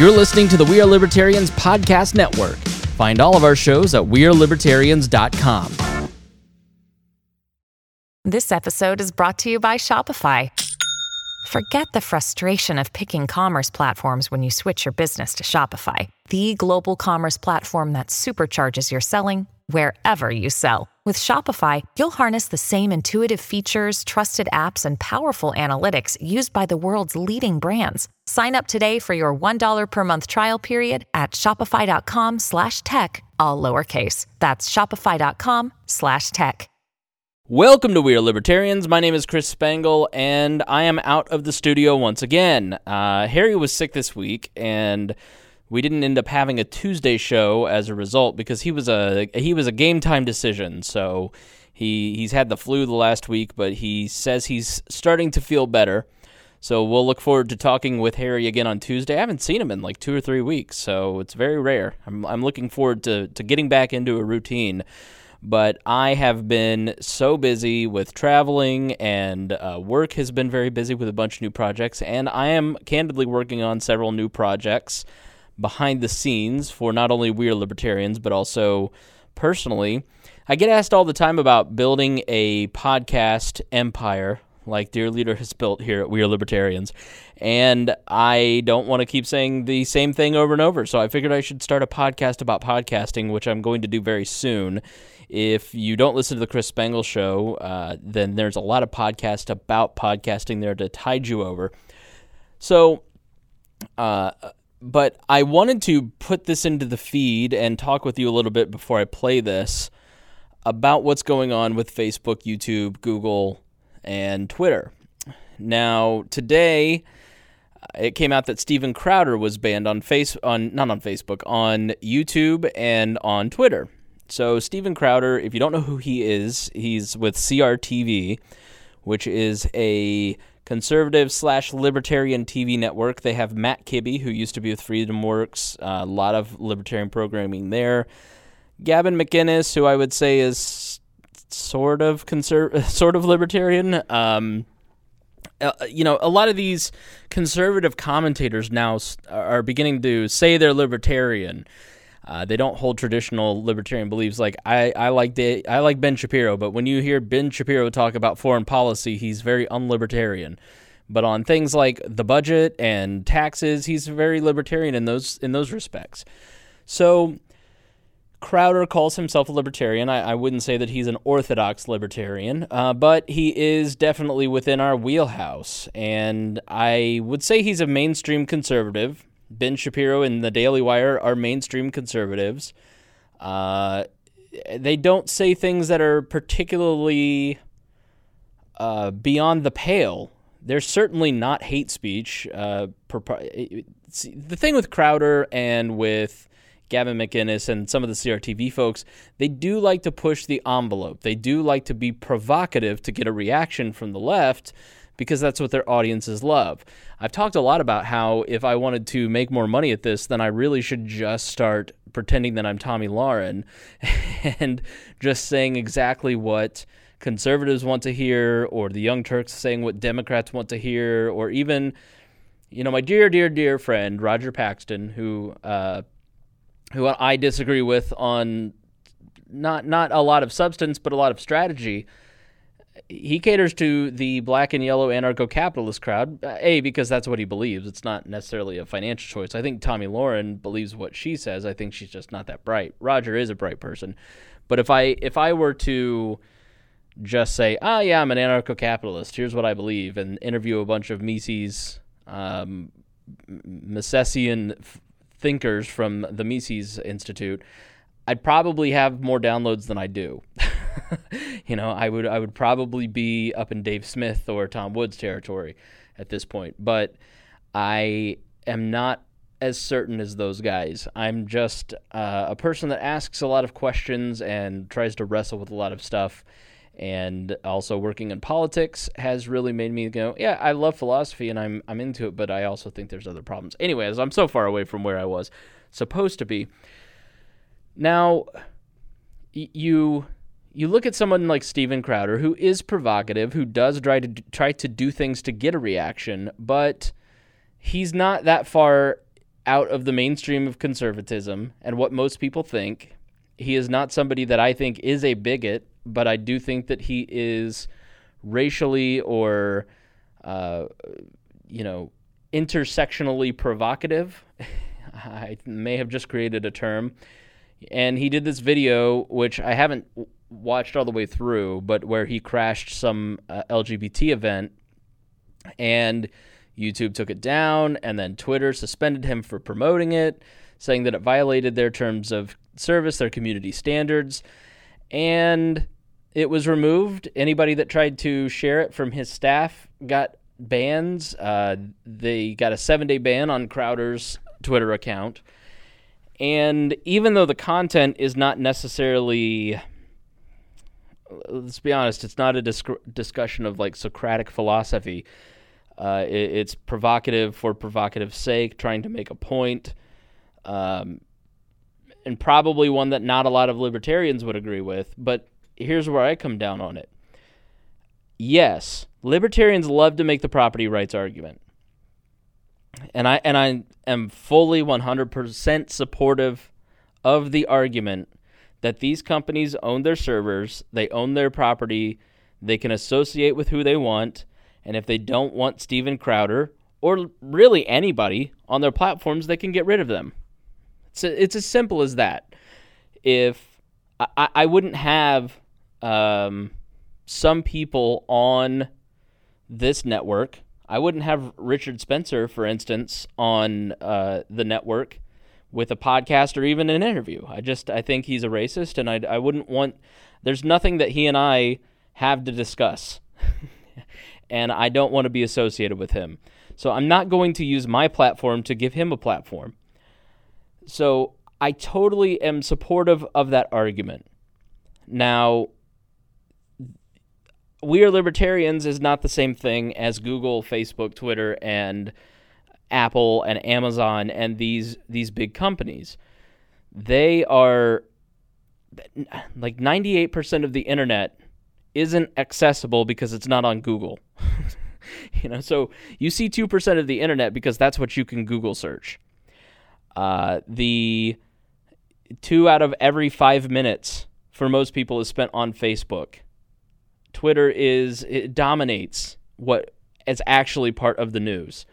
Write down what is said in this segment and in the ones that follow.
You're listening to the We Are Libertarians Podcast Network. Find all of our shows at WeareLibertarians.com. This episode is brought to you by Shopify. Forget the frustration of picking commerce platforms when you switch your business to Shopify, the global commerce platform that supercharges your selling wherever you sell. With Shopify, you'll harness the same intuitive features, trusted apps, and powerful analytics used by the world's leading brands. Sign up today for your $1 per month trial period at shopify.com slash tech, all lowercase. That's shopify.com slash tech. Welcome to We Are Libertarians. My name is Chris Spangle, and I am out of the studio once again. Uh, Harry was sick this week, and we didn't end up having a Tuesday show as a result because he was a he was a game time decision. So he he's had the flu the last week, but he says he's starting to feel better. So we'll look forward to talking with Harry again on Tuesday. I haven't seen him in like two or three weeks, so it's very rare. I'm I'm looking forward to to getting back into a routine but I have been so busy with traveling and uh, work has been very busy with a bunch of new projects, and I am candidly working on several new projects behind the scenes for not only We Are Libertarians, but also personally. I get asked all the time about building a podcast empire like Dear Leader has built here at We Are Libertarians. And I don't want to keep saying the same thing over and over. So I figured I should start a podcast about podcasting, which I'm going to do very soon. If you don't listen to the Chris Spangle show, uh, then there's a lot of podcasts about podcasting there to tide you over. So, uh, but I wanted to put this into the feed and talk with you a little bit before I play this about what's going on with Facebook, YouTube, Google, and Twitter. Now, today uh, it came out that Steven Crowder was banned on face on not on Facebook, on YouTube and on Twitter. So Steven Crowder, if you don't know who he is, he's with CRTV, which is a conservative slash libertarian TV network. They have Matt Kibbe, who used to be with Freedom Works, uh, a lot of libertarian programming there. Gavin McInnes, who I would say is sort of sort of libertarian. Um, uh, you know, a lot of these conservative commentators now are beginning to say they're libertarian uh, they don't hold traditional libertarian beliefs. Like I, I like the, I like Ben Shapiro, but when you hear Ben Shapiro talk about foreign policy, he's very unlibertarian. But on things like the budget and taxes, he's very libertarian in those in those respects. So Crowder calls himself a libertarian. I, I wouldn't say that he's an orthodox libertarian, uh, but he is definitely within our wheelhouse. And I would say he's a mainstream conservative. Ben Shapiro and the Daily Wire are mainstream conservatives. Uh, they don't say things that are particularly uh, beyond the pale. They're certainly not hate speech. Uh, the thing with Crowder and with Gavin McInnes and some of the CRTV folks, they do like to push the envelope. They do like to be provocative to get a reaction from the left because that's what their audiences love. I've talked a lot about how if I wanted to make more money at this, then I really should just start pretending that I'm Tomi Lahren and just saying exactly what conservatives want to hear, or the Young Turks saying what Democrats want to hear, or even, you know, my dear, dear, dear friend Roger Paxton, who uh, who I disagree with on not not a lot of substance, but a lot of strategy he caters to the black and yellow anarcho-capitalist crowd. Uh, a because that's what he believes. It's not necessarily a financial choice. I think Tomi Lahren believes what she says. I think she's just not that bright. Roger is a bright person, but if I if I were to just say, "Ah, oh, yeah, I'm an anarcho-capitalist. Here's what I believe," and interview a bunch of Mises, um, Misesian thinkers from the Mises Institute, I'd probably have more downloads than I do. you know, I would I would probably be up in Dave Smith or Tom Woods territory at this point, but I am not as certain as those guys. I'm just uh, a person that asks a lot of questions and tries to wrestle with a lot of stuff. And also working in politics has really made me go, yeah, I love philosophy and I'm I'm into it, but I also think there's other problems. Anyways, I'm so far away from where I was supposed to be. Now, you you look at someone like Steven Crowder, who is provocative, who does try to try to do things to get a reaction, but he's not that far out of the mainstream of conservatism and what most people think. He is not somebody that I think is a bigot, but I do think that he is racially or, uh, you know, intersectionally provocative. I may have just created a term. And he did this video, which I haven't watched all the way through, but where he crashed some uh, LGBT event and YouTube took it down, and then Twitter suspended him for promoting it, saying that it violated their terms of service, their community standards, and it was removed. Anybody that tried to share it from his staff got bans. Uh, they got a seven day ban on Crowder's Twitter account. And even though the content is not necessarily, let's be honest, it's not a disc- discussion of like Socratic philosophy. Uh, it, it's provocative for provocative sake, trying to make a point, um, and probably one that not a lot of libertarians would agree with. But here's where I come down on it. Yes, libertarians love to make the property rights argument. And I and I am fully 100% supportive of the argument that these companies own their servers, they own their property, they can associate with who they want, and if they don't want Steven Crowder or really anybody on their platforms, they can get rid of them. It's, a, it's as simple as that. If I, I wouldn't have um, some people on this network, I wouldn't have Richard Spencer, for instance, on uh, the network with a podcast or even an interview. I just I think he's a racist, and I I wouldn't want. There's nothing that he and I have to discuss. and I don't want to be associated with him. So I'm not going to use my platform to give him a platform. So I totally am supportive of that argument. Now, we are libertarians is not the same thing as Google, Facebook, Twitter, and Apple and Amazon and these these big companies. They are like 98% of the internet isn't accessible because it's not on Google. you know, so you see 2% of the internet because that's what you can Google search. Uh, the two out of every five minutes for most people is spent on Facebook. Twitter is, it dominates what is actually part of the news.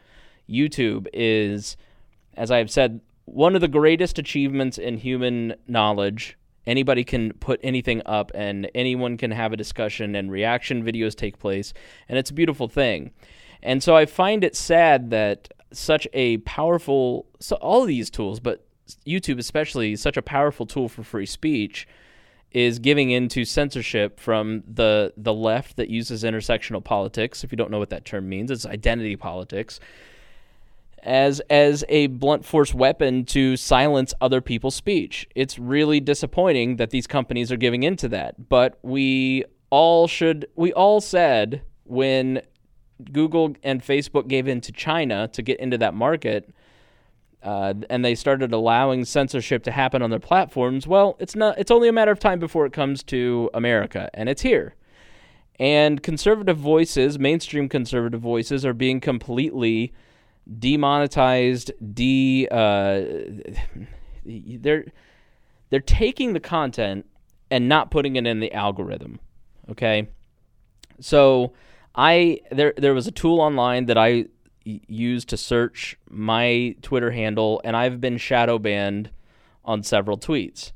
YouTube is, as I've said, one of the greatest achievements in human knowledge anybody can put anything up and anyone can have a discussion and reaction videos take place and it's a beautiful thing and so i find it sad that such a powerful so all of these tools but youtube especially such a powerful tool for free speech is giving in to censorship from the the left that uses intersectional politics if you don't know what that term means it's identity politics as as a blunt force weapon to silence other people's speech. It's really disappointing that these companies are giving into that. But we all should we all said when Google and Facebook gave in to China to get into that market, uh, and they started allowing censorship to happen on their platforms. Well, it's not. It's only a matter of time before it comes to America, and it's here. And conservative voices, mainstream conservative voices, are being completely demonetized, de uh, they're they're taking the content and not putting it in the algorithm. Okay, so I there there was a tool online that I used to search my Twitter handle, and I've been shadow banned on several tweets,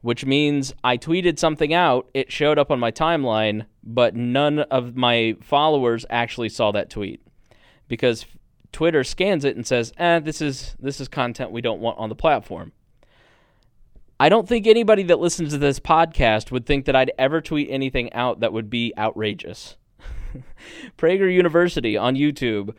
which means I tweeted something out, it showed up on my timeline, but none of my followers actually saw that tweet because Twitter scans it and says, "Eh, this is this is content we don't want on the platform." I don't think anybody that listens to this podcast would think that I'd ever tweet anything out that would be outrageous. Prager University on YouTube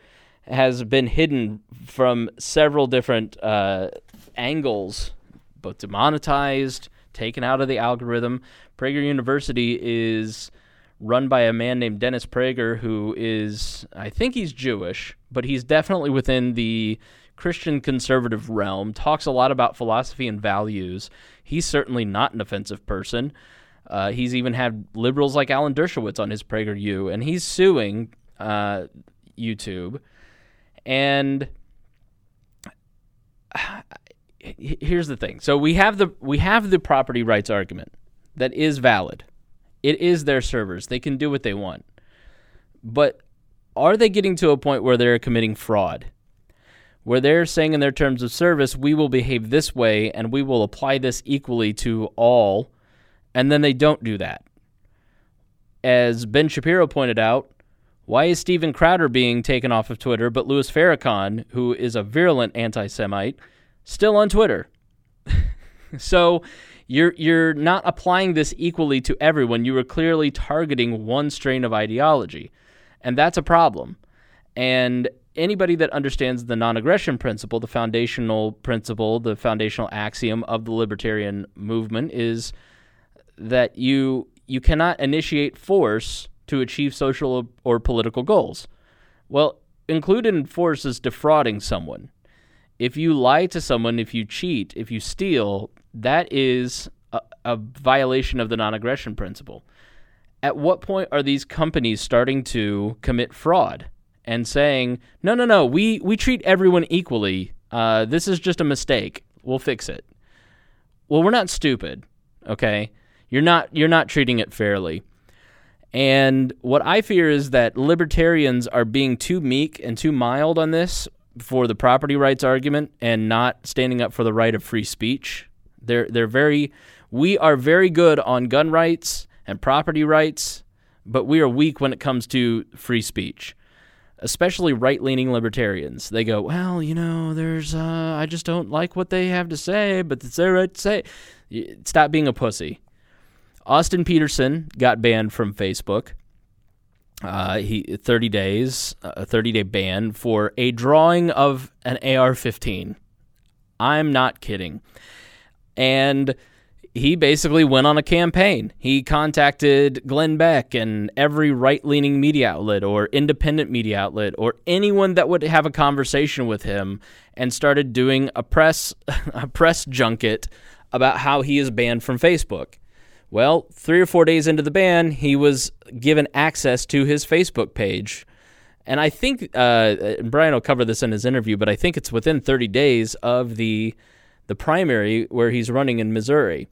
has been hidden from several different uh, angles, both demonetized, taken out of the algorithm. Prager University is run by a man named Dennis Prager, who is, I think he's Jewish, but he's definitely within the Christian conservative realm, talks a lot about philosophy and values. He's certainly not an offensive person. Uh, he's even had liberals like Alan Dershowitz on his PragerU, and he's suing uh, YouTube. And here's the thing. So we have the we have the property rights argument that is valid. It is their servers. They can do what they want. But are they getting to a point where they're committing fraud? Where they're saying in their terms of service, we will behave this way and we will apply this equally to all, and then they don't do that. As Ben Shapiro pointed out, why is Steven Crowder being taken off of Twitter, but Louis Farrakhan, who is a virulent anti Semite, still on Twitter? so you're you're not applying this equally to everyone. You are clearly targeting one strain of ideology, and that's a problem. And anybody that understands the non-aggression principle, the foundational principle, the foundational axiom of the libertarian movement is that you you cannot initiate force to achieve social or political goals. Well, included in force is defrauding someone. If you lie to someone, if you cheat, if you steal, that is a, a violation of the non aggression principle. At what point are these companies starting to commit fraud and saying, no, no, no, we, we treat everyone equally. Uh, this is just a mistake. We'll fix it. Well, we're not stupid, okay? You're not you're not treating it fairly. And what I fear is that libertarians are being too meek and too mild on this for the property rights argument and not standing up for the right of free speech. They're they're very we are very good on gun rights and property rights, but we are weak when it comes to free speech. Especially right-leaning libertarians. They go, "Well, you know, there's uh, I just don't like what they have to say, but it's their right to say." Stop being a pussy. Austin Petersen got banned from Facebook. Uh, he 30 days, a 30 day ban for a drawing of an AR-15. I'm not kidding. And he basically went on a campaign. He contacted Glenn Beck and every right leaning media outlet or independent media outlet or anyone that would have a conversation with him and started doing a press a press junket about how he is banned from Facebook. Well, three or four days into the ban, he was given access to his Facebook page. And I think uh, Brian will cover this in his interview, but I think it's within 30 days of the the primary where he's running in Missouri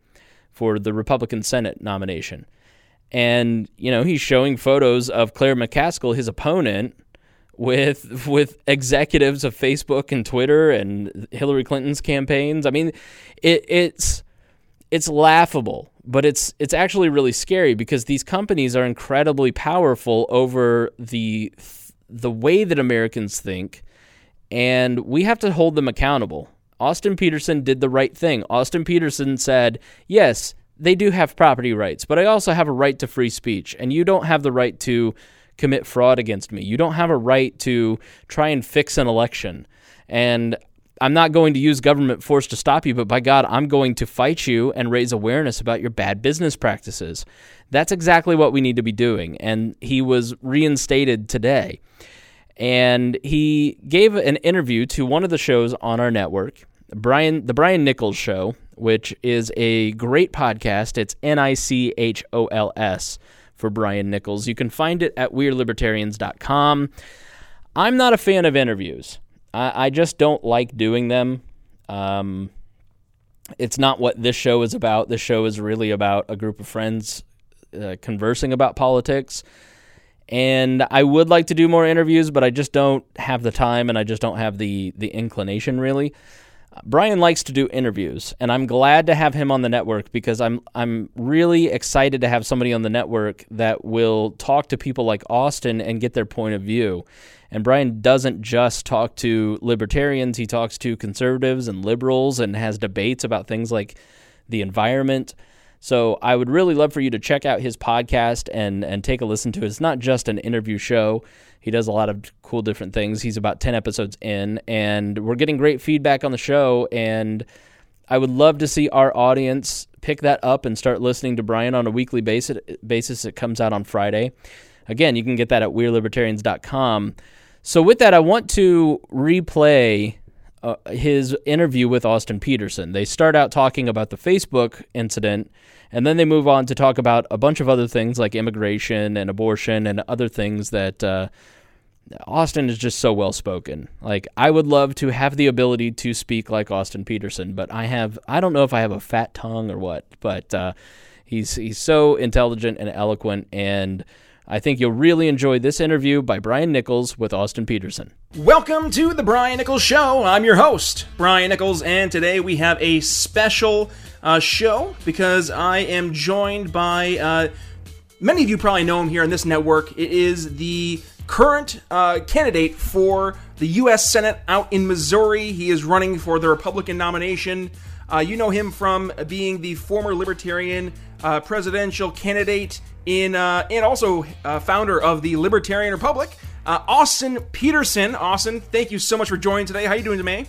for the Republican Senate nomination. And you know he's showing photos of Claire McCaskill, his opponent, with with executives of Facebook and Twitter and Hillary Clinton's campaigns. I mean, it, it's it's laughable, but it's it's actually really scary because these companies are incredibly powerful over the the way that Americans think, and we have to hold them accountable. Austin Petersen did the right thing. Austin Petersen said, "Yes, they do have property rights, but I also have a right to free speech, and you don't have the right to commit fraud against me. You don't have a right to try and fix an election." And I'm not going to use government force to stop you, but by God, I'm going to fight you and raise awareness about your bad business practices. That's exactly what we need to be doing. And he was reinstated today. And he gave an interview to one of the shows on our network, Brian, the Brian Nichols Show, which is a great podcast. It's N I C H O L S for Brian Nichols. You can find it at WeareLibertarians.com. I'm not a fan of interviews. I, I just don't like doing them. Um, it's not what this show is about. This show is really about a group of friends uh, conversing about politics. And I would like to do more interviews, but I just don't have the time and I just don't have the the inclination really. Brian likes to do interviews, and I'm glad to have him on the network because I'm I'm really excited to have somebody on the network that will talk to people like Austin and get their point of view. And Brian doesn't just talk to libertarians, he talks to conservatives and liberals and has debates about things like the environment. So I would really love for you to check out his podcast and and take a listen to it. It's not just an interview show. He does a lot of cool different things. He's about 10 episodes in and we're getting great feedback on the show and I would love to see our audience pick that up and start listening to Brian on a weekly basis. Basis it comes out on Friday. Again, you can get that at wearelibertarians.com. So, with that, I want to replay uh, his interview with Austin Petersen. They start out talking about the Facebook incident, and then they move on to talk about a bunch of other things like immigration and abortion and other things that uh, Austin is just so well spoken. Like I would love to have the ability to speak like Austin Petersen, but I have I don't know if I have a fat tongue or what, but uh, he's he's so intelligent and eloquent and I think you'll really enjoy this interview by Brian Nichols with Austin Petersen. Welcome to the Brian Nichols Show. I'm your host, Brian Nichols, and today we have a special uh, show because I am joined by uh, many of you probably know him here on this network. It is the current uh, candidate for the U.S. Senate out in Missouri. He is running for the Republican nomination. Uh, you know him from being the former Libertarian uh, presidential candidate in, uh, and also uh, founder of the Libertarian Republic, uh, Austin Petersen. Austin, thank you so much for joining today. How you doing today?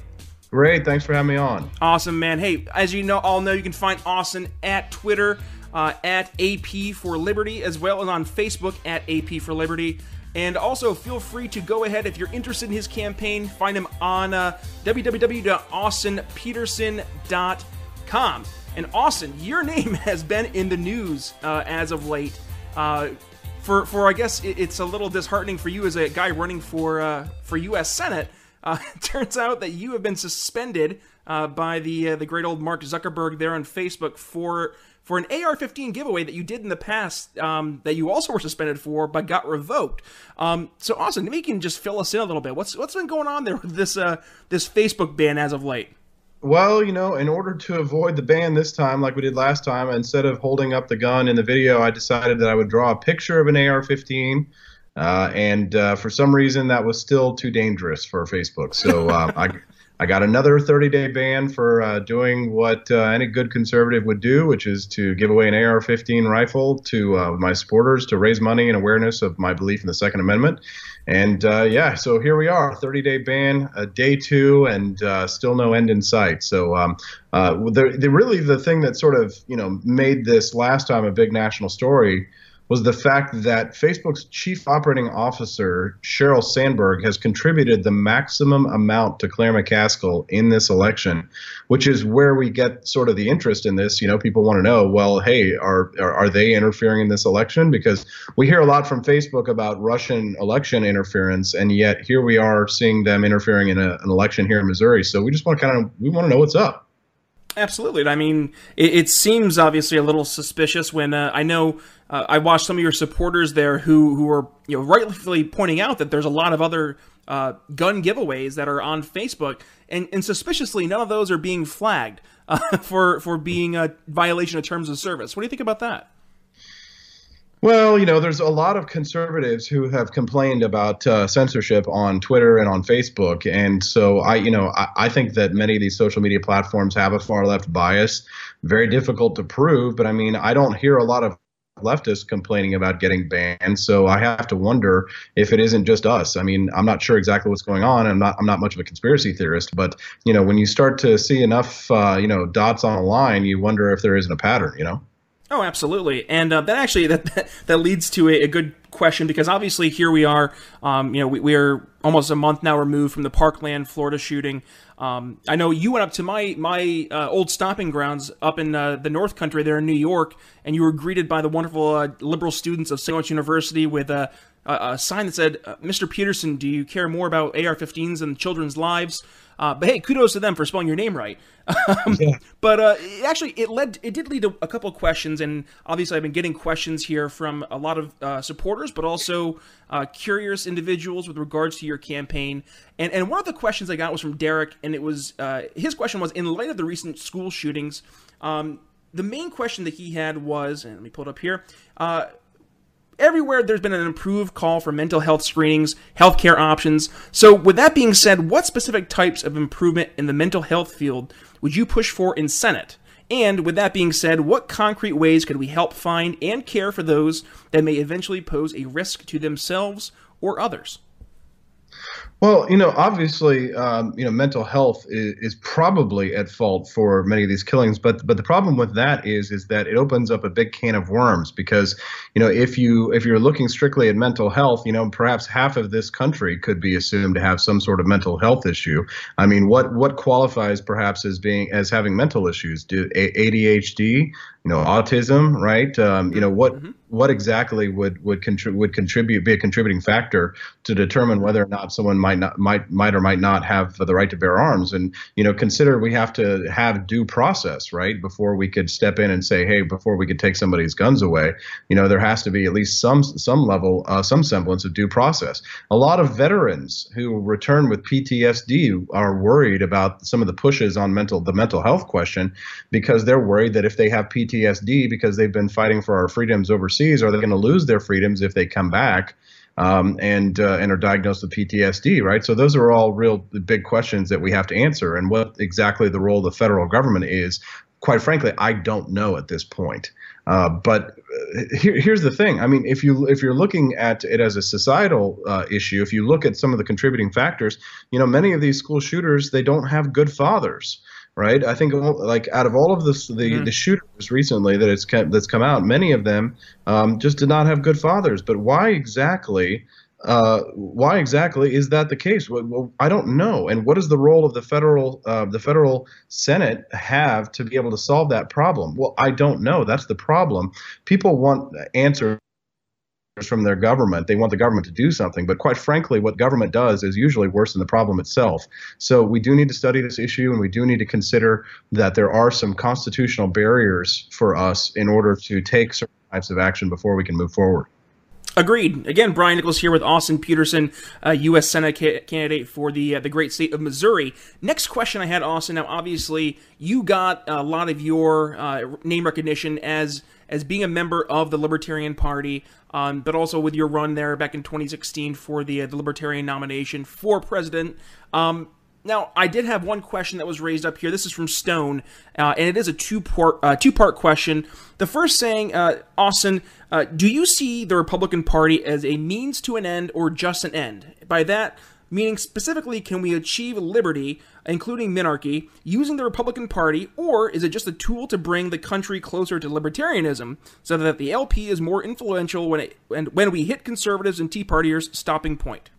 Great, thanks for having me on. Awesome, man. Hey, as you know, all know, you can find Austin at Twitter uh, at AP for Liberty, as well as on Facebook at AP for Liberty. And also, feel free to go ahead if you're interested in his campaign. Find him on uh, www.austinpetersen.com. And Austin, your name has been in the news uh, as of late. Uh, for, for I guess it, it's a little disheartening for you as a guy running for uh, for U.S. Senate. Uh, turns out that you have been suspended uh, by the uh, the great old Mark Zuckerberg there on Facebook for for an AR-15 giveaway that you did in the past um, that you also were suspended for but got revoked. Um, so Austin, maybe you can just fill us in a little bit. What's what's been going on there with this this Facebook ban as of late? Well, you know, in order to avoid the ban this time, like we did last time, instead of holding up the gun in the video, I decided that I would draw a picture of an AR-15. Uh, and uh, for some reason, that was still too dangerous for Facebook. So um, I, I got another 30 day ban for uh, doing what uh, any good conservative would do, which is to give away an AR 15 rifle to uh, my supporters to raise money and awareness of my belief in the Second Amendment. And uh, yeah, so here we are 30 day ban, day two, and uh, still no end in sight. So, um, uh, the, the really the thing that sort of you know made this last time a big national story was the fact that Facebook's chief operating officer, Sheryl Sandberg, has contributed the maximum amount to Claire McCaskill in this election, which is where we get sort of the interest in this. You know, people want to know, well, hey, are, are, are they interfering in this election? Because we hear a lot from Facebook about Russian election interference, and yet here we are seeing them interfering in a, an election here in Missouri. So we just want to kind of we want to know what's up. Absolutely. I mean, it, it, seems obviously a little suspicious when uh, I know uh, I watched some of your supporters there who who are you know rightfully pointing out that there's a lot of other uh, gun giveaways that are on Facebook, and, and suspiciously none of those are being flagged uh, for for being a violation of terms of service. What do you think about that? Well, you know, there's a lot of conservatives who have complained about uh, censorship on Twitter and on Facebook, and so I, you know, I, I, think that many of these social media platforms have a far left bias. Very difficult to prove, but I mean, I don't hear a lot of leftists complaining about getting banned. So I have to wonder if it isn't just us. I mean, I'm not sure exactly what's going on. I'm not I'm not much of a conspiracy theorist, but you know, when you start to see enough uh, you know dots on a line, you wonder if there isn't a pattern. You know. Oh, absolutely, and uh, that actually that that leads to a, a, good question because obviously here we are. Um, you know, we, we are almost a month now removed from the Parkland, Florida shooting. Um, I know you went up to my my uh, old stomping grounds up in uh, the North Country there in New York, and you were greeted by the wonderful uh, liberal students of St. Lawrence University with a, a, a sign that said, uh, "Mr. Petersen, do you care more about AR-15s than children's lives?" Uh, but hey, kudos to them for spelling your name right. Um, yeah. But uh, it actually, it led, it did lead to a couple of questions, and obviously, I've been getting questions here from a lot of uh, supporters, but also uh, curious individuals with regards to your campaign. And and one of the questions I got was from Derek, and it was uh, his question was in light of the recent school shootings. Um, the main question that he had was, and let me pull it up here uh, everywhere there's been an improved call for mental health screenings, healthcare options. So, with that being said, what specific types of improvement in the mental health field would you push for in Senate? And with that being said, what concrete ways could we help find and care for those that may eventually pose a risk to themselves or others? Well, you know, obviously, um, you know, mental health is, is, probably at fault for many of these killings. But but the problem with that is is that it opens up a big can of worms because, you know, if you if you're looking strictly at mental health, you know, perhaps half of this country could be assumed to have some sort of mental health issue. I mean, what what qualifies perhaps as being as having mental issues? Do ADHD, you know, autism, right? Um, you know, what mm-hmm what exactly would would contribute would contribute be a contributing factor to determine whether or not someone might not might might or might not have the right to bear arms. And you know, consider we have to have due process, right, before we could step in and say, hey, before we could take somebody's guns away, you know, there has to be at least some some level, uh, some semblance of due process. A lot of veterans who return with PTSD are worried about some of the pushes on mental the mental health question because they're worried that if they have PTSD because they've been fighting for our freedoms overseas, are they going to lose their freedoms if they come back? Um, and uh, and are diagnosed with PTSD, right? So those are all real big questions that we have to answer. And what exactly the role of the federal government is, quite frankly, I don't know at this point. Uh, but uh, here, here's the thing. I mean, if you if you're looking at it as a societal uh, issue, if you look at some of the contributing factors, you know, many of these school shooters they don't have good fathers right? I think like out of all of this, the mm-hmm. the shooters recently that it's that's come out, many of them um, just did not have good fathers. But why exactly? Uh, why exactly is that the case? Well, I don't know. And what does the role of the federal uh, the federal Senate have to be able to solve that problem? Well, I don't know. That's the problem. People want answers from their government. They want the government to do something. But quite frankly, what government does is usually worse than the problem itself. So we do need to study this issue and we do need to consider that there are some constitutional barriers for us in order to take certain types of action before we can move forward. Agreed. Again, Brian Nichols here with Austin Petersen, uh, U.S. Senate ca- candidate for the uh, the great state of Missouri. Next question I had, Austin. Now, obviously, you got a lot of your uh, name recognition as as being a member of the Libertarian Party, um, but also with your run there back in 2016 for the, uh, the Libertarian nomination for president. Um, now, I did have one question that was raised up here. This is from Stone, uh, and it is a two part uh, two part question. The first saying, uh, Austin, uh, do you see the Republican Party as a means to an end or just an end? By that, meaning specifically, can we achieve liberty, including minarchy, using the Republican Party, or is it just a tool to bring the country closer to libertarianism, so that the LP is more influential when it and when we hit conservatives and Tea Partiers' stopping point?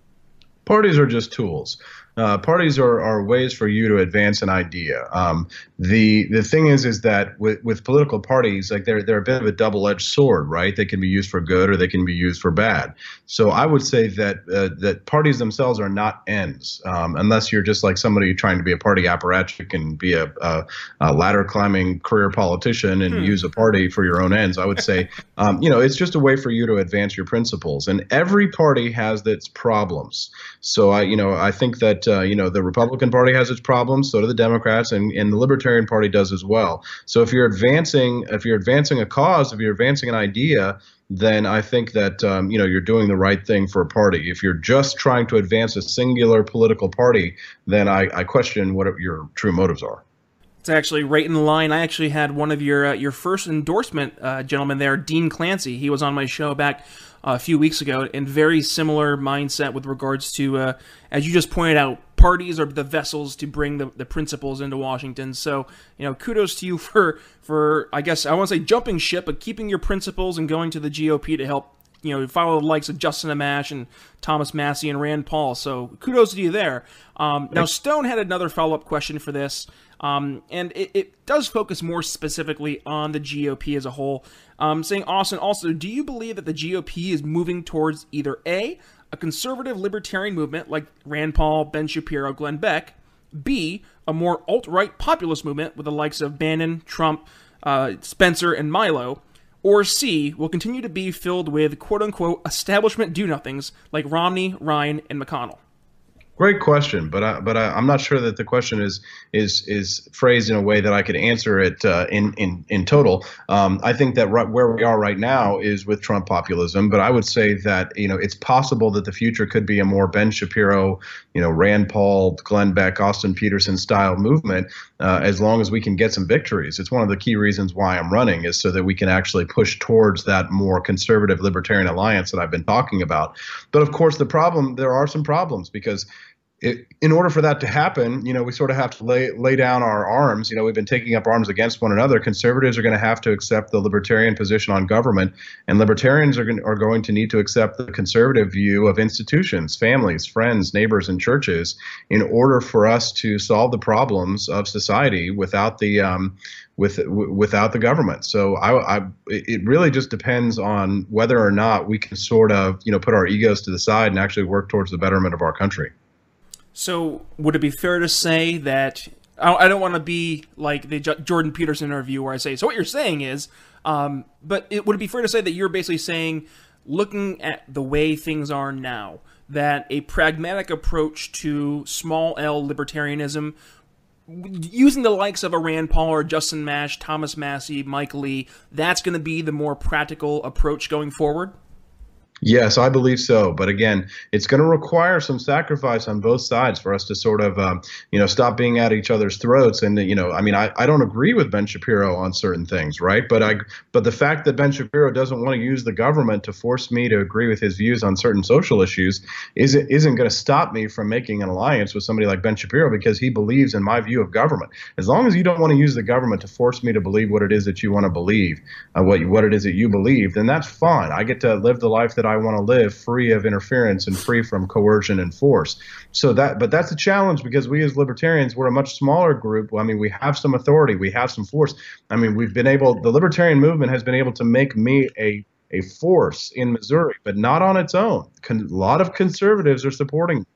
Parties are just tools. Uh, parties are, are ways for you to advance an idea. Um, the the thing is is that with, with political parties, like they're they're a bit of a double edged sword, right? They can be used for good or they can be used for bad. So I would say that uh, that parties themselves are not ends, um, unless you're just like somebody trying to be a party apparatchik and be a, a, a ladder climbing career politician and hmm. use a party for your own ends. I would say, um, you know, it's just a way for you to advance your principles. And every party has its problems. So I, you know, I think that uh, you know the Republican Party has its problems, so do the Democrats, and, and the Libertarian Party does as well. So if you're advancing, if you're advancing a cause, if you're advancing an idea, then I think that um, you know you're doing the right thing for a party. If you're just trying to advance a singular political party, then I, I question what your true motives are. It's actually right in line. I actually had one of your uh, your first endorsement uh, gentlemen there, Dean Clancy. He was on my show back a few weeks ago, and very similar mindset with regards to, uh, as you just pointed out, parties are the vessels to bring the, the principles into Washington. So, you know, kudos to you for, for I guess, I want to say jumping ship, but keeping your principles and going to the GOP to help, you know, follow the likes of Justin Amash and Thomas Massie and Rand Paul. So kudos to you there. Um, now, Stone had another follow up question for this. Um, and it, it, does focus more specifically on the GOP as a whole. Um, saying, Austin, also, do you believe that the GOP is moving towards either A, a conservative libertarian movement like Rand Paul, Ben Shapiro, Glenn Beck, B, a more alt right populist movement with the likes of Bannon, Trump, uh, Spencer, and Milo, or C, will continue to be filled with quote unquote establishment do nothings like Romney, Ryan, and McConnell? Great question, but I, but I, am not sure that the question is is is phrased in a way that I could answer it uh, in in in total. Um, I think that right where we are right now is with Trump populism, but I would say that you know it's possible that the future could be a more Ben Shapiro, you know Rand Paul, Glenn Beck, Austin Petersen style movement, uh, as long as we can get some victories. It's one of the key reasons why I'm running is so that we can actually push towards that more conservative libertarian alliance that I've been talking about. But of course, the problem there are some problems because it, in order for that to happen, you know, we sort of have to lay lay down our arms. You know, we've been taking up arms against one another. Conservatives are going to have to accept the libertarian position on government, and libertarians are going, are going to need to accept the conservative view of institutions, families, friends, neighbors, and churches in order for us to solve the problems of society without the um, with without the government. So I, I, it really just depends on whether or not we can sort of you know put our egos to the side and actually work towards the betterment of our country. So, would it be fair to say that I don't want to be like the Jordan Peterson interview where I say, "So what you're saying is," um, but it, would it be fair to say that you're basically saying, looking at the way things are now, that a pragmatic approach to small L libertarianism, using the likes of a Rand Paul or Justin Amash, Thomas Massie, Mike Lee, that's going to be the more practical approach going forward? Yes, I believe so. But again, it's going to require some sacrifice on both sides for us to sort of, um, you know, stop being at each other's throats. And you know, I mean, I, I don't agree with Ben Shapiro on certain things, right? But I, but the fact that Ben Shapiro doesn't want to use the government to force me to agree with his views on certain social issues isn't isn't going to stop me from making an alliance with somebody like Ben Shapiro because he believes in my view of government. As long as you don't want to use the government to force me to believe what it is that you want to believe, uh, what what it is that you believe, then that's fine. I get to live the life that that I want to live free of interference and free from coercion and force. So that, but that's a challenge because we as libertarians, we're a much smaller group. I mean, we have some authority, we have some force. I mean, we've been able, the libertarian movement has been able to make me a a force in Missouri, but not on its own. Con- a lot of conservatives are supporting,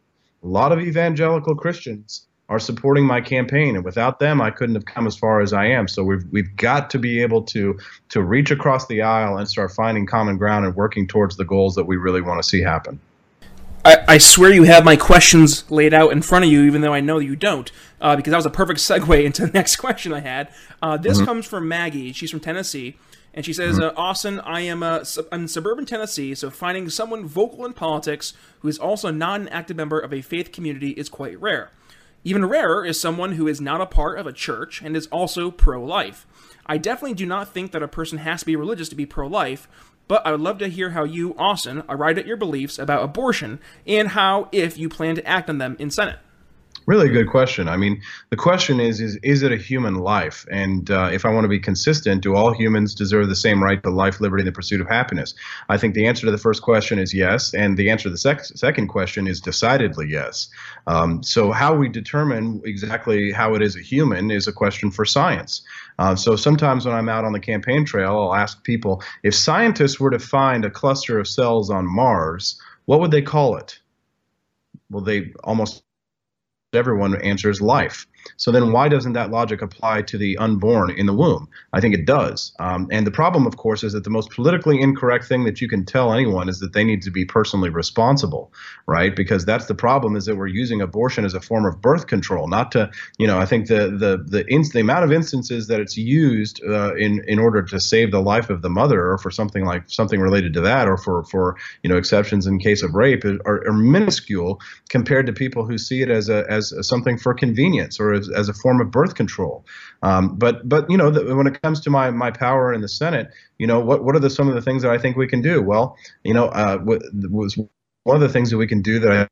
a lot of evangelical Christians are supporting my campaign and without them I couldn't have come as far as I am so we've we've got to be able to to reach across the aisle and start finding common ground and working towards the goals that we really want to see happen I, I swear you have my questions laid out in front of you, even though I know you don't, uh, because that was a perfect segue into the next question I had. Uh, this mm-hmm. comes from Maggie. She's from Tennessee. And she says, mm-hmm. uh, Austin, I am uh, I'm in suburban Tennessee, so finding someone vocal in politics who is also not an active member of a faith community is quite rare. Even rarer is someone who is not a part of a church and is also pro life. I definitely do not think that a person has to be religious to be pro life, but I would love to hear how you, Austin, arrived at your beliefs about abortion and how, if you plan to act on them in Senate. Really good question. I mean, the question is: is is it a human life? And uh, if I want to be consistent, do all humans deserve the same right to life, liberty, and the pursuit of happiness? I think the answer to the first question is yes, and the answer to the sec- second question is decidedly yes. Um, so, how we determine exactly how it is a human is a question for science. Uh, so sometimes when I'm out on the campaign trail, I'll ask people if scientists were to find a cluster of cells on Mars, what would they call it? Well, they almost everyone answers life. So then, why doesn't that logic apply to the unborn in the womb? I think it does. Um, and the problem, of course, is that the most politically incorrect thing that you can tell anyone is that they need to be personally responsible, right? Because that's the problem is that we're using abortion as a form of birth control, not to, you know, I think the the the, the amount of instances that it's used uh, in in order to save the life of the mother, or for something like something related to that, or for for you know exceptions in case of rape, are, are minuscule compared to people who see it as a as something for convenience or as, as a form of birth control. Um, but but you know the, when it comes to my my power in the Senate, you know what what are the some of the things that I think we can do? Well, you know, uh, was one of the things that we can do that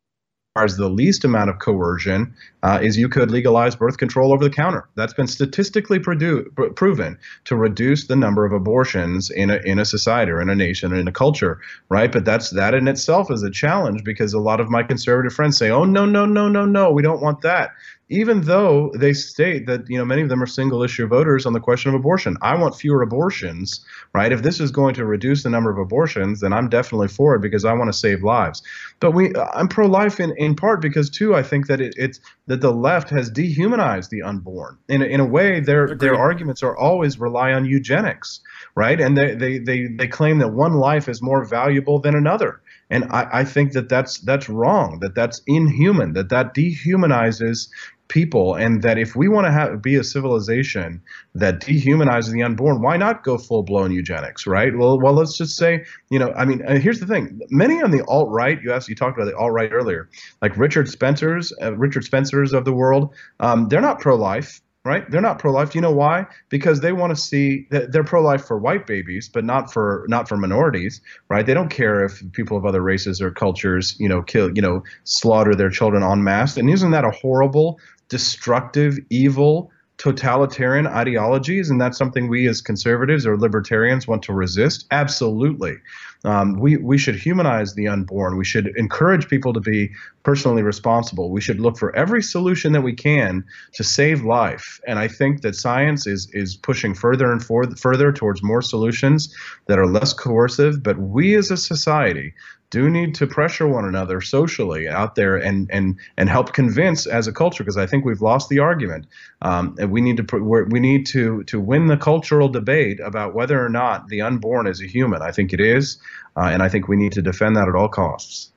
requires the least amount of coercion uh, is you could legalize birth control over the counter. That's been statistically produ- pr- proven to reduce the number of abortions in a, in a society or in a nation or in a culture, right? But that's that in itself is a challenge because a lot of my conservative friends say, "Oh no, no, no, no, no, we don't want that." Even though they state that you know many of them are single issue voters on the question of abortion. I want fewer abortions, right? If this is going to reduce the number of abortions, then I'm definitely for it because I want to save lives. But we, uh, I'm pro-life in, in part because too I think that it, it's that the left has dehumanized the unborn. In a, in a way, their Agreed. their arguments are always rely on eugenics, right? And they, they they they claim that one life is more valuable than another. And I, I think that that's that's wrong. That that's inhuman. That that dehumanizes people and that if we want to have be a civilization that dehumanizes the unborn why not go full blown eugenics right well well let's just say you know i mean uh, here's the thing many on the alt right you asked you talked about the alt right earlier like richard spencer's uh, richard spencer's of the world um, they're not pro life right? They're not pro-life. Do you know why? Because they want to see that they're pro-life for white babies, but not for not for minorities, right? They don't care if people of other races or cultures, you know, kill, you know, slaughter their children en masse. And isn't that a horrible, destructive, evil? totalitarian ideologies, and that's something we as conservatives or libertarians want to resist? Absolutely. Um, we, we should humanize the unborn. We should encourage people to be personally responsible. We should look for every solution that we can to save life. And I think that science is, is pushing further and for, further towards more solutions that are less coercive. But we as a society do need to pressure one another socially out there and and and help convince as a culture because I think we've lost the argument. Um, and we need to we need to to win the cultural debate about whether or not the unborn is a human. I think it is, uh, and I think we need to defend that at all costs.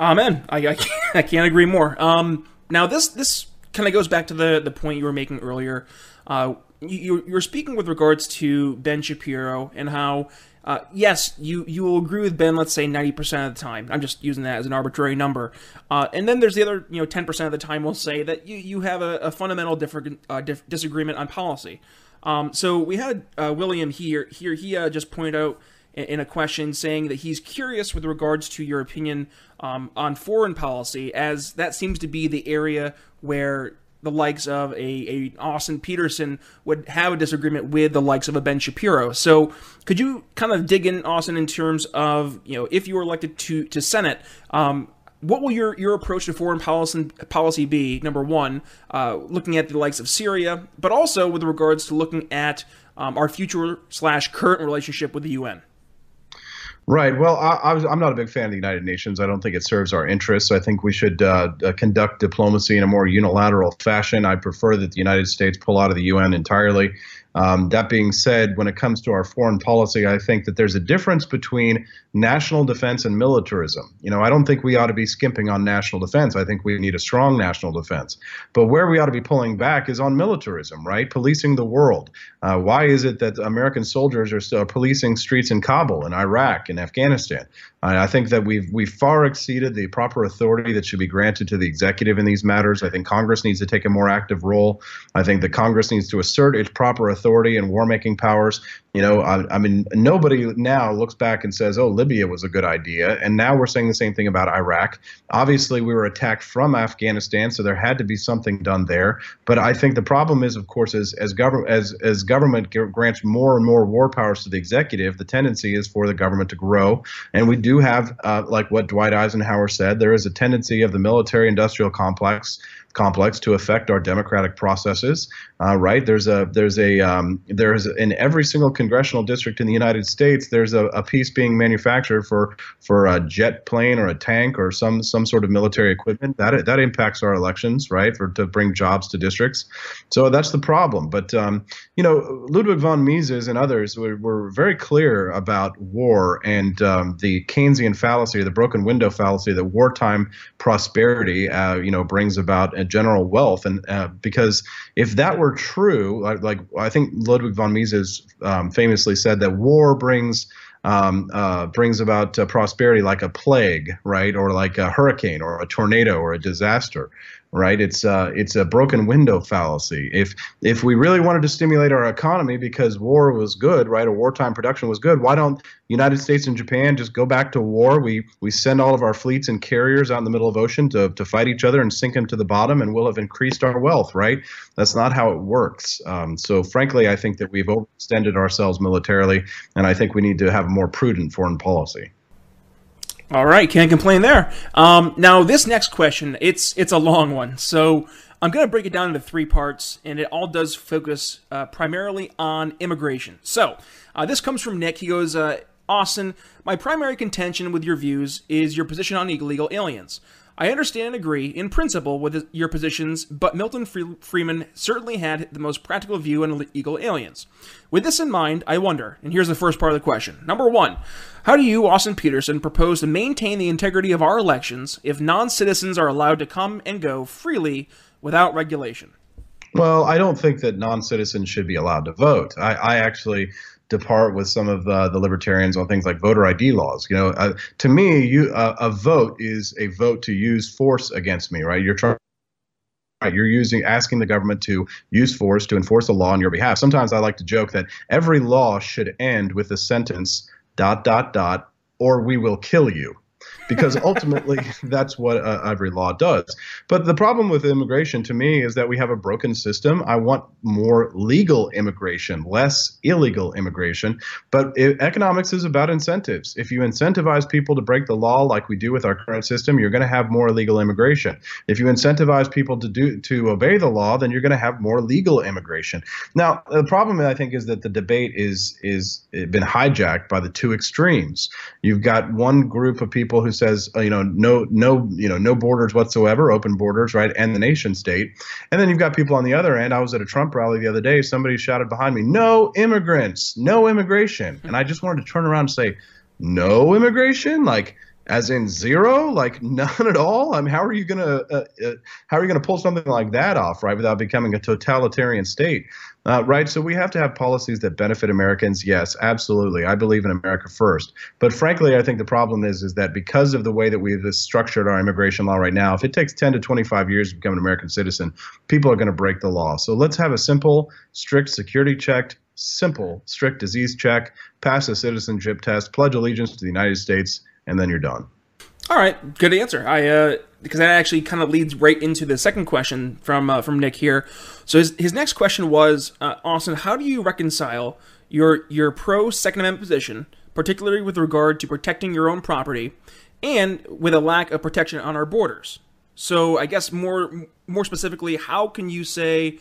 Amen. I I can't, I can't agree more. Um, now this this kind of goes back to the the point you were making earlier. Uh, you, you were speaking with regards to Ben Shapiro and how uh, yes, you you will agree with Ben. Let's say ninety percent of the time. I'm just using that as an arbitrary number. Uh, and then there's the other, you know, ten percent of the time we'll say that you you have a, a fundamental different uh, dif- disagreement on policy. Um, so we had uh, William here. Here he uh, just pointed out in, a question saying that he's curious with regards to your opinion um, on foreign policy, as that seems to be the area where the likes of a, a Austin Petersen would have a disagreement with the likes of a Ben Shapiro. So could you kind of dig in, Austin, in terms of you know if you were elected to to Senate, um, what will your, your approach to foreign policy policy be? Number one, uh, looking at the likes of Syria, but also with regards to looking at um, our future slash current relationship with the UN. Right. Well, I, am not a big fan of the United Nations. I don't think it serves our interests. I think we should uh, uh, conduct diplomacy in a more unilateral fashion. I prefer that the United States pull out of the UN entirely. Um, that being said, when it comes to our foreign policy, I think that there's a difference between national defense and militarism. You know, I don't think we ought to be skimping on national defense. I think we need a strong national defense. But where we ought to be pulling back is on militarism, right? Policing the world. Uh, why is it that American soldiers are still policing streets in Kabul and Iraq and Afghanistan? I think that we've we've far exceeded the proper authority that should be granted to the executive in these matters. I think Congress needs to take a more active role. I think that Congress needs to assert its proper authority and war-making powers. You know, I, I mean, nobody now looks back and says, "Oh, Libya was a good idea," and now we're saying the same thing about Iraq. Obviously, we were attacked from Afghanistan, so there had to be something done there. But I think the problem is, of course, as as government as as government grants more and more war powers to the executive, the tendency is for the government to grow, and we do have, uh, like what Dwight Eisenhower said, there is a tendency of the military-industrial complex complex to affect our democratic processes. Uh, right? There's a there's a um, there's in every single congressional district in the United States. There's a, a piece being manufactured for for a jet plane or a tank or some some sort of military equipment that that impacts our elections, right? For to bring jobs to districts. So that's the problem. But um, you know, Ludwig von Mises and others were, were very clear about war and um, the Keynesian fallacy, the broken window fallacy, that wartime prosperity, uh, you know, brings about general wealth. And uh, because if that were true, like, like I think Ludwig von Mises um, famously said that war brings um, uh, brings about uh, prosperity like a plague, right, or like a hurricane, or a tornado, or a disaster right? It's uh, it's a broken window fallacy. If if we really wanted to stimulate our economy because war was good, right, or wartime production was good, why don't United States and Japan just go back to war? We we send all of our fleets and carriers out in the middle of ocean to to fight each other and sink them to the bottom, and we'll have increased our wealth, right? That's not how it works. Um, so frankly, I think that we've overextended ourselves militarily, and I think we need to have a more prudent foreign policy. All right, can't complain there. Um, now this next question, it's it's a long one, so I'm going to break it down into three parts, and it all does focus uh, primarily on immigration. So uh, this comes from Nick. He goes, uh, Austin, my primary contention with your views is your position on illegal aliens. I understand and agree, in principle, with your positions, but Milton Friedman certainly had the most practical view on illegal aliens. With this in mind, I wonder, and here's the first part of the question. Number one, how do you, Austin Petersen, propose to maintain the integrity of our elections if non citizens are allowed to come and go freely without regulation? Well, I don't think that non citizens should be allowed to vote. I, I actually depart with some of the, the libertarians on things like voter ID laws. You know, uh, to me, you uh, a vote is a vote to use force against me, right? You're trying You're using asking the government to use force to enforce a law on your behalf. Sometimes I like to joke that every law should end with the sentence dot dot dot or we will kill you because ultimately that's what uh, every law does. But the problem with immigration to me is that we have a broken system. I want more legal immigration, less illegal immigration. But it, economics is about incentives. If you incentivize people to break the law like we do with our current system, you're going to have more illegal immigration. If you incentivize people to do to obey the law, then you're going to have more legal immigration. Now, the problem I think is that the debate is is been hijacked by the two extremes. You've got one group of people who says uh, you know no no you know no borders whatsoever, open borders, right, and the nation state. And then you've got people on the other end. I was at a Trump rally the other day. Somebody shouted behind me, "No immigrants, no immigration," and I just wanted to turn around and say, "No immigration, like." As in zero? Like none at all? I mean how are you going to uh, uh, how are you going to pull something like that off right without becoming a totalitarian state? Uh, right so we have to have policies that benefit americans yes absolutely. I believe in america first. But frankly i think the problem is is that because of the way that we've structured our immigration law right now if it takes 10 to 25 years to become an american citizen people are going to break the law. So let's have a simple strict security checked simple strict disease check pass a citizenship test pledge allegiance to the united states and then you're done. All right, good answer. I uh, because that actually kind of leads right into the second question from uh, from Nick here. So his his next question was, uh, Austin, how do you reconcile your your pro Second Amendment position, particularly with regard to protecting your own property, and with a lack of protection on our borders? So I guess more more specifically, how can you say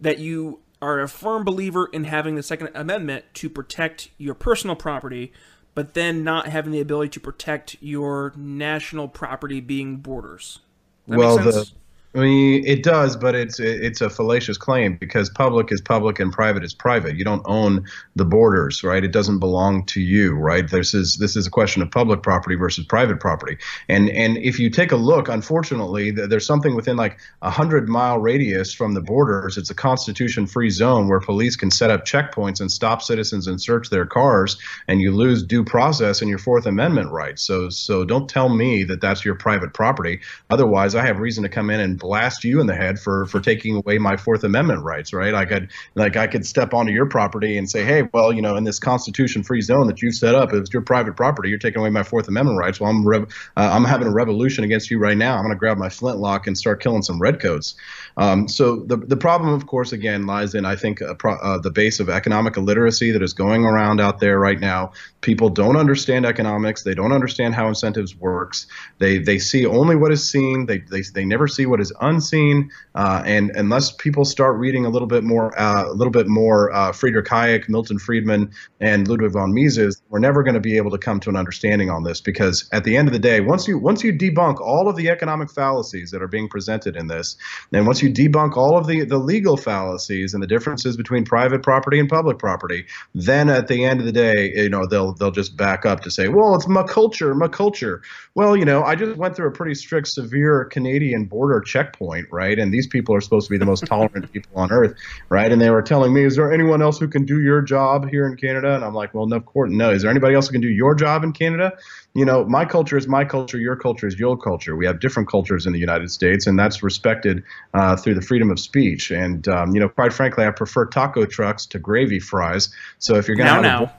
that you are a firm believer in having the Second Amendment to protect your personal property? But then not having the ability to protect your national property being borders. That well, the I mean, it does, but it's it's a fallacious claim because public is public and private is private. You don't own the borders, right? It doesn't belong to you, right? This is this is a question of public property versus private property. And and if you take a look, unfortunately, there's something within like a hundred mile radius from the borders. It's a constitution-free zone where police can set up checkpoints and stop citizens and search their cars, and you lose due process and your Fourth Amendment rights. So so don't tell me that that's your private property. Otherwise, I have reason to come in and blast you in the head for for taking away my Fourth Amendment rights, right? I could like I could step onto your property and say, hey, well, you know, in this Constitution-free zone that you've set up, it's your private property. You're taking away my Fourth Amendment rights. Well, I'm rev- uh, I'm having a revolution against you right now. I'm going to grab my flintlock and start killing some redcoats. Um, so the the problem, of course, again lies in I think pro- uh, the base of economic illiteracy that is going around out there right now. People don't understand economics. They don't understand how incentives works. They they see only what is seen. They they, they never see what is unseen. Uh, and unless people start reading a little bit more uh, a little bit more uh, Friedrich Hayek, Milton Friedman, and Ludwig von Mises, we're never going to be able to come to an understanding on this because at the end of the day, once you once you debunk all of the economic fallacies that are being presented in this, and once you debunk all of the, the legal fallacies and the differences between private property and public property, then at the end of the day, you know, they'll they'll just back up to say, well, it's my culture, my culture. Well, you know, I just went through a pretty strict, severe Canadian border checkpoint, right? And these people are supposed to be the most tolerant people on earth, right? And they were telling me, is there anyone else who can do your job here in Canada? And I'm like, well, no, of course, no. Is there anybody else who can do your job in Canada? You know, my culture is my culture, your culture is your culture. We have different cultures in the United States, and that's respected uh, through the freedom of speech. And um, you know, quite frankly, I prefer taco trucks to gravy fries. So if you're gonna now, have now.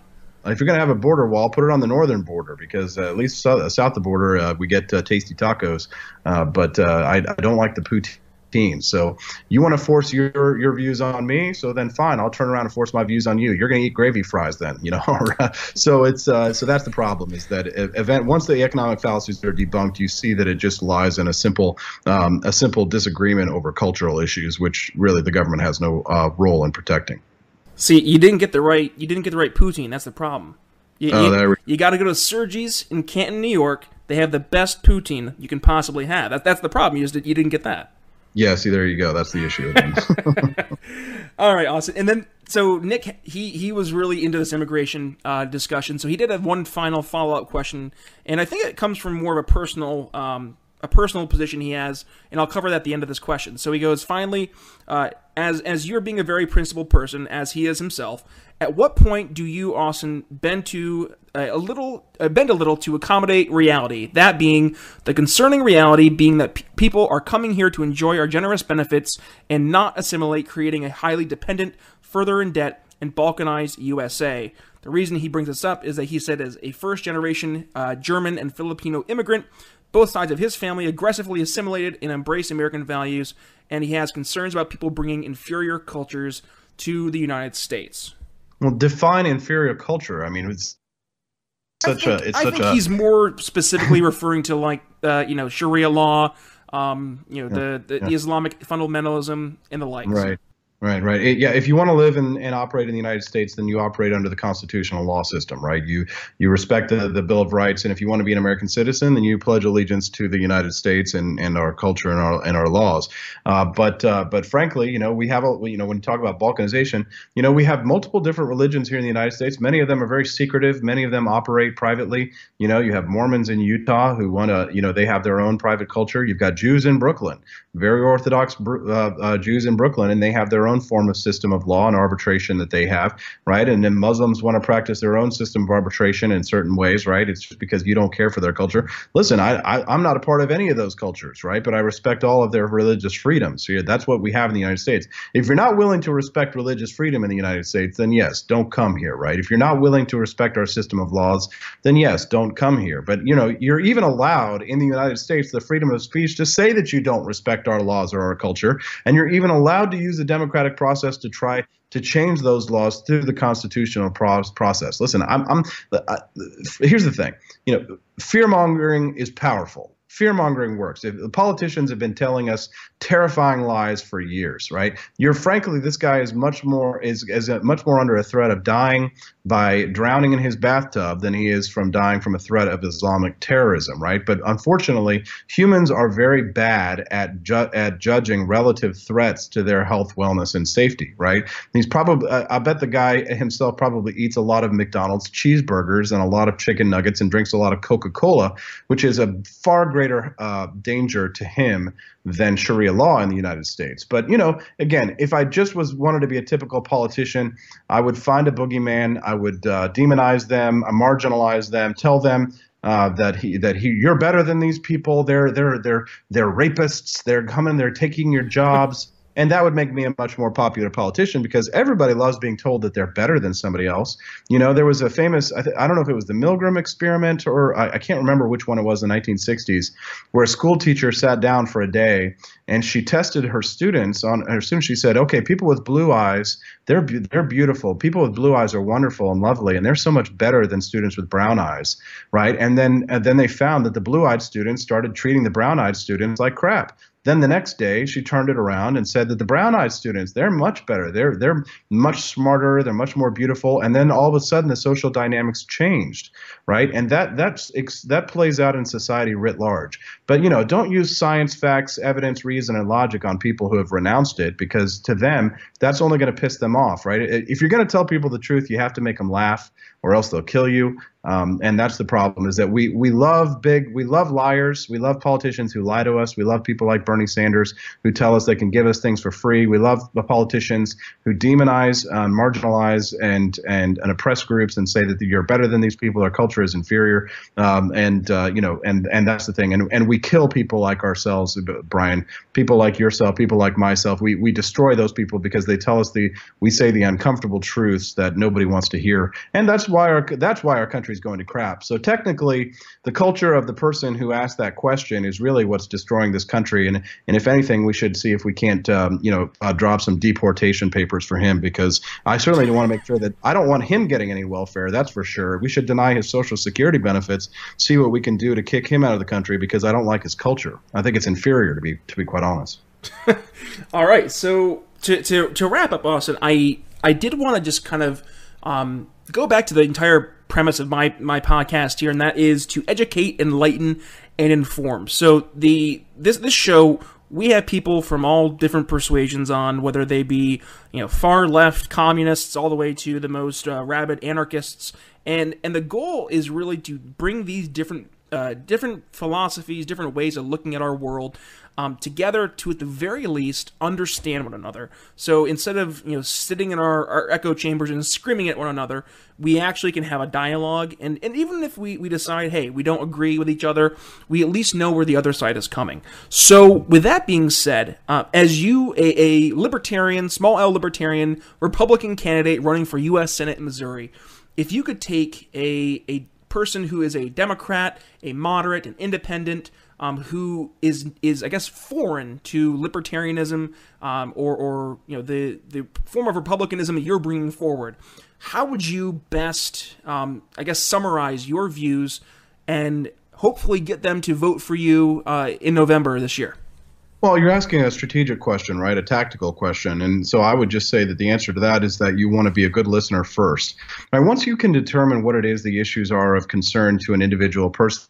If you're going to have a border wall, put it on the northern border because uh, at least south, south the border uh, we get uh, tasty tacos. Uh, but uh, I, I, don't like the poutine. So you want to force your your views on me? So then fine, I'll turn around and force my views on you. You're going to eat gravy fries then, you know. so it's uh, so that's the problem is that event once the economic fallacies are debunked, you see that it just lies in a simple um, a simple disagreement over cultural issues, which really the government has no role in protecting. See, you didn't get the right you didn't get the right poutine. That's the problem. You, oh, you, you got to go to Sergi's in Canton, New York. They have the best poutine you can possibly have. That, that's the problem. You just you didn't get that. Yeah, see, there you go. That's the issue. All right, awesome. And then, so Nick, he he was really into this immigration uh, discussion. So he did have one final follow up question, and I think it comes from more of a personal um, a personal position he has, and I'll cover that at the end of this question. So he goes, finally, uh, as as you're being a very principled person, as he is himself, at what point do you, Austin, bend to uh, a little, uh, bend a little to accommodate reality? That being the concerning reality, being that people are coming here to enjoy our generous benefits and not assimilate, creating a highly dependent, further in debt, and balkanized USA. The reason he brings this up is that he said, as a first generation uh, German and Filipino immigrant, both sides of his family aggressively assimilated and embraced American values, and he has concerns about people bringing inferior cultures to the United States. Well, define inferior culture. I mean, it's such think, a. It's I such think a. he's more specifically referring to like uh, you know Sharia law, um, you know the the, yeah. the Islamic fundamentalism and the like. Right. Right, right. It- yeah, if you want to live and, and operate in the United States, then you operate under the constitutional law system, right? You you respect the, the Bill of Rights, and if you want to be an American citizen, then you pledge allegiance to the United States and, and our culture and our and our laws. Uh, but uh, but frankly, you know, we have a you know when you talk about balkanization, you know, we have multiple different religions here in the United States. Many of them are very secretive. Many of them operate privately. You know, you have Mormons in Utah who want to, you know, they have their own private culture. You've got Jews in Brooklyn, very Orthodox uh, uh, Jews in Brooklyn, and they have their own form of system of law and arbitration that they have, right? And then Muslims want to practice their own system of arbitration in certain ways, right? It's just because you don't care for their culture. Listen, I, I I'm not a part of any of those cultures, right? But I respect all of their religious freedoms. So yeah, that's what we have in the United States. If you're not willing to respect religious freedom in the United States, then yes, don't come here, right? If you're not willing to respect our system of laws, then yes, don't come here. But you know, you're even allowed in the United States the freedom of speech to say that you don't respect our laws or our culture, and you're even allowed to use the democratic process to try to change those laws through the constitutional pro- process. Listen, I'm, I'm uh, here's the thing. You know, fear mongering is powerful. Fear mongering works. The politicians have been telling us terrifying lies for years, right? You're frankly, this guy is much more is is much more under a threat of dying by drowning in his bathtub than he is from dying from a threat of Islamic terrorism, right? But unfortunately, humans are very bad at ju- at judging relative threats to their health, wellness, and safety, right? He's probably uh, I bet the guy himself probably eats a lot of McDonald's cheeseburgers and a lot of chicken nuggets and drinks a lot of Coca-Cola, which is a far greater uh, danger to him than Sharia law in the United States. But you know, again, if I just was wanted to be a typical politician, I would find a boogeyman, I would uh, demonize them, I marginalize them, tell them. Uh, that he that he you're better than these people. They're they're they're they're rapists. They're coming. They're taking your jobs. And that would make me a much more popular politician because everybody loves being told that they're better than somebody else. You know, there was a famous, I, th- I don't know if it was the Milgram experiment or I, I can't remember which one it was in the 1960s, where a school teacher sat down for a day and she tested her students on her students. She said, okay, people with blue eyes, they're, they're beautiful. People with blue eyes are wonderful and lovely, and they're so much better than students with brown eyes, right? And then, and then they found that the blue eyed students started treating the brown eyed students like crap. Then the next day, she turned it around and said that the brown-eyed students, they're much better. They're they're much smarter. They're much more beautiful. And then all of a sudden, the social dynamics changed, right? And that that's that plays out in society writ large. But you know, don't use science, facts, evidence, reason, and logic on people who have renounced it because to them, that's only going to piss them off, right? If you're going to tell people the truth, you have to make them laugh, or else they'll kill you. Um, and that's the problem is that we we love big we love liars. We love politicians who lie to us. We love people like Bernie Sanders who tell us they can give us things for free. We love the politicians who demonize uh, marginalize and and and oppress groups and say that you're better than these people. Our culture is inferior. Um, and uh, you know and and that's the thing. And and we kill people like ourselves Brian. People like yourself people like myself. We we destroy those people because they tell us the we say the uncomfortable truths that nobody wants to hear. And that's why our that's why our country is going to crap. So technically, the culture of the person who asked that question is really what's destroying this country. And and if anything, we should see if we can't, um, you know, uh, drop some deportation papers for him because I certainly want to make sure that I don't want him getting any welfare. That's for sure. We should deny his social security benefits. See what we can do to kick him out of the country because I don't like his culture. I think it's inferior to be to be quite honest. All right, so to, to to wrap up, Austin, I I did want to just kind of um, go back to the entire premise of my my podcast here, and that is to educate, enlighten, and inform. So the this this show we have people from all different persuasions on, whether they be you know far left communists all the way to the most uh, rabid anarchists, and and the goal is really to bring these different uh, different philosophies, different ways of looking at our world um, together to, at the very least, understand one another. So instead of you know sitting in our, our echo chambers and screaming at one another, we actually can have a dialogue. And, and even if we, we decide, hey, we don't agree with each other, we at least know where the other side is coming. So with that being said, uh, as you, a, a libertarian, small L libertarian, Republican candidate running for U.S. Senate in Missouri, if you could take a, a person who is a Democrat, a moderate, an independent, um, who is is I guess foreign to libertarianism um, or or you know the the form of republicanism that you're bringing forward. How would you best um, I guess summarize your views and hopefully get them to vote for you uh, in November this year? Well, you're asking a strategic question, right? A tactical question. And so I would just say that the answer to that is that you want to be a good listener first. Right? Once you can determine what it is the issues are of concern to an individual person,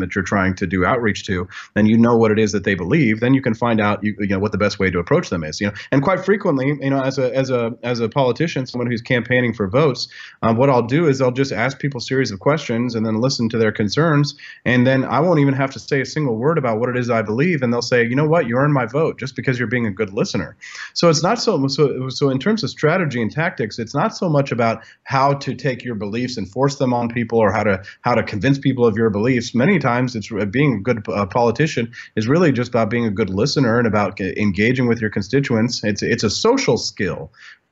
that you're trying to do outreach to, then you know what it is that they believe. Then you can find out you, you know what the best way to approach them is. You know, and quite frequently, you know, as a as a as a politician, someone who's campaigning for votes, um, what I'll do is I'll just ask people a series of questions and then listen to their concerns, and then I won't even have to say a single word about what it is I believe, and they'll say, you know what, you earned my vote just because you're being a good listener. So it's not so so so in terms of strategy and tactics, it's not so much about how to take your beliefs and force them on people or how to how to convince people of your beliefs. Many times it's uh, being a good uh, politician is really just about being a good listener and about engaging with your constituents. It's it's a social skill,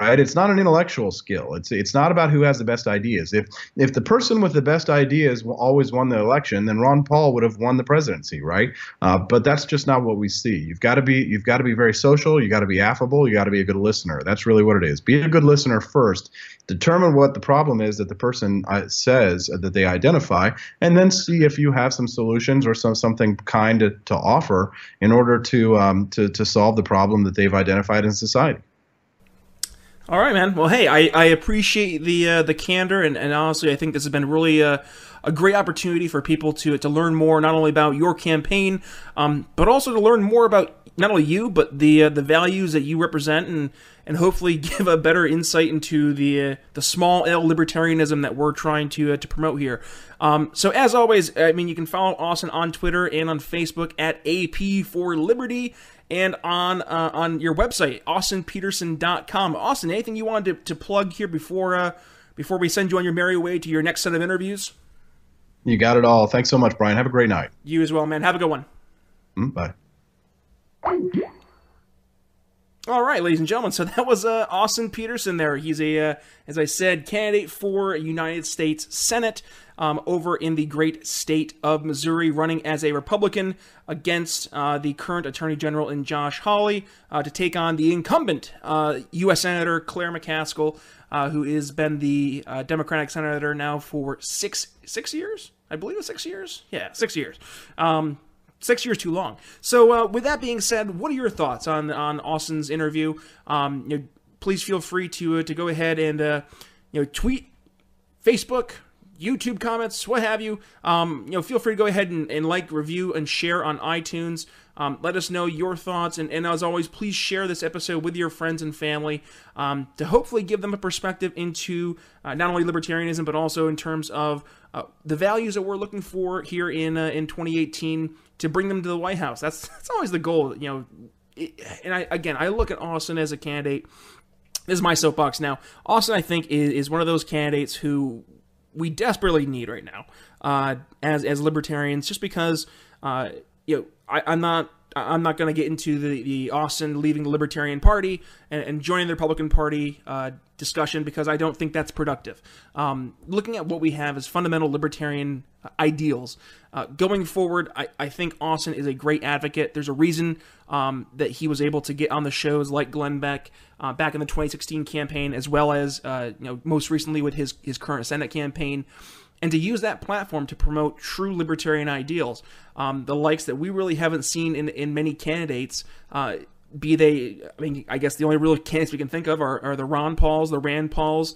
right? It's not an intellectual skill. It's it's not about who has the best ideas. If if the person with the best ideas always won the election, then Ron Paul would have won the presidency, right? Uh, but that's just not what we see. You've got to be you've got to be very social. You got to be affable. You got to be a good listener. That's really what it is. Be a good listener first. Determine what the problem is that the person uh, says that they identify, and then see if you have some solutions or some something kind to, to offer in order to um, to to solve the problem that they've identified in society. All right, man. Well, hey, I, I appreciate the uh, the candor, and, and honestly, I think this has been really uh, a great opportunity for people to to learn more, not only about your campaign, um, but also to learn more about not only you, but the uh, the values that you represent, and and hopefully give a better insight into the uh, the small L libertarianism that we're trying to uh, to promote here. Um, so as always, I mean, you can follow Austin on Twitter and on Facebook at AP for Liberty and on uh, on your website, austinpetersen.com. Austin, anything you wanted to, to plug here before uh, before we send you on your merry way to your next set of interviews? You got it all. Thanks so much, Brian. Have a great night. You as well, man. Have a good one. Mm, bye. All right, ladies and gentlemen. So that was uh, Austin Petersen. There, he's a, uh, as I said, candidate for United States Senate um, over in the great state of Missouri, running as a Republican against uh, the current Attorney General in Josh Hawley uh, to take on the incumbent U.S. Uh, Senator Claire McCaskill, uh, who has been the Democratic senator now for six six years. I believe it's six years. Yeah, six years. Um, six years too long. So, uh, with that being said, what are your thoughts on on Austin's interview? Um, you know, please feel free to uh, to go ahead and uh, you know tweet, Facebook, YouTube comments, what have you. Um, you know, feel free to go ahead and, and like, review, and share on iTunes. Um, let us know your thoughts, and, and as always, please share this episode with your friends and family um, to hopefully give them a perspective into uh, not only libertarianism but also in terms of uh, the values that we're looking for here in uh, in 2018 to bring them to the White House. That's that's always the goal, you know. It, and I again, I look at Austin as a candidate. This is my soapbox now. Austin, I think, is, is one of those candidates who we desperately need right now uh, as as libertarians, just because uh, you know I, I'm not I'm not going to get into the, the Austin leaving the Libertarian Party and, and joining the Republican Party uh, discussion because I don't think that's productive. Um, looking at what we have as fundamental libertarian uh, ideals, uh, going forward, I, I, think Austin is a great advocate. There's a reason um, that he was able to get on the shows like Glenn Beck uh, back in the 2016 campaign, as well as uh, you know most recently with his his current Senate campaign and to use that platform to promote true libertarian ideals, um, the likes that we really haven't seen in, in many candidates. Uh, be they, I mean, I guess the only real candidates we can think of are, are the Ron Pauls, the Rand Pauls,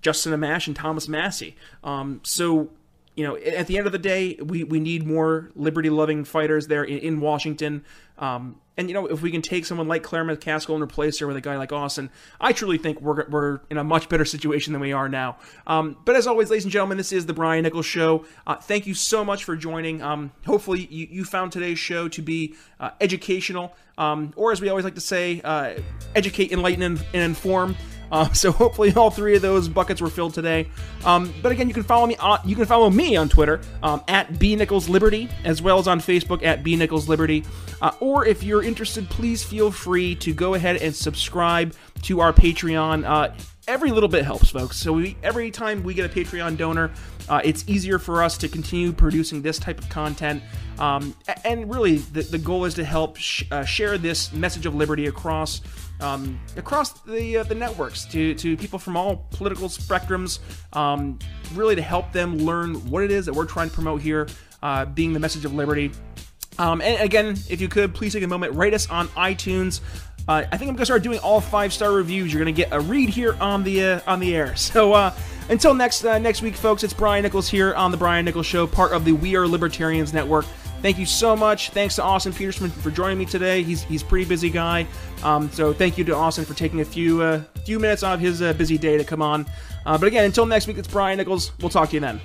Justin Amash, and Thomas Massie. Um, so you know, at the end of the day, we, we need more liberty loving fighters there in, in Washington. Um, and, you know, if we can take someone like Claire McCaskill and replace her with a guy like Austin, I truly think we're, we're in a much better situation than we are now. Um, but as always, ladies and gentlemen, this is the Brian Nichols Show. Uh, thank you so much for joining. Um, hopefully, you, you found today's show to be uh, educational, um, or as we always like to say, uh, educate, enlighten, and, and inform. Uh, so hopefully all three of those buckets were filled today. Um, but again, you can follow me on you can follow me on Twitter um, at b nichols liberty as well as on Facebook at b nichols liberty. Uh, or if you're interested, please feel free to go ahead and subscribe to our Patreon. Uh, every little bit helps, folks. So we, every time we get a Patreon donor, uh, it's easier for us to continue producing this type of content. Um, and really, the, the goal is to help sh- uh, share this message of liberty across um, across the uh, the networks to to people from all political spectrums, um, really to help them learn what it is that we're trying to promote here, uh, being the message of liberty. Um, and again, if you could, please take a moment, rate us on iTunes. Uh, I think I'm gonna start doing all five star reviews. You're gonna get a read here on the uh, on the air. So uh, until next next week, folks, it's Brian Nichols here on the Brian Nichols Show, part of the We Are Libertarians Network. Thank you so much. Thanks to Austin Petersen for joining me today. He's he's pretty busy guy. Um, so thank you to Austin for taking a few uh, few minutes out of his uh, busy day to come on. Uh, but again, until next week, it's Brian Nichols. We'll talk to you then.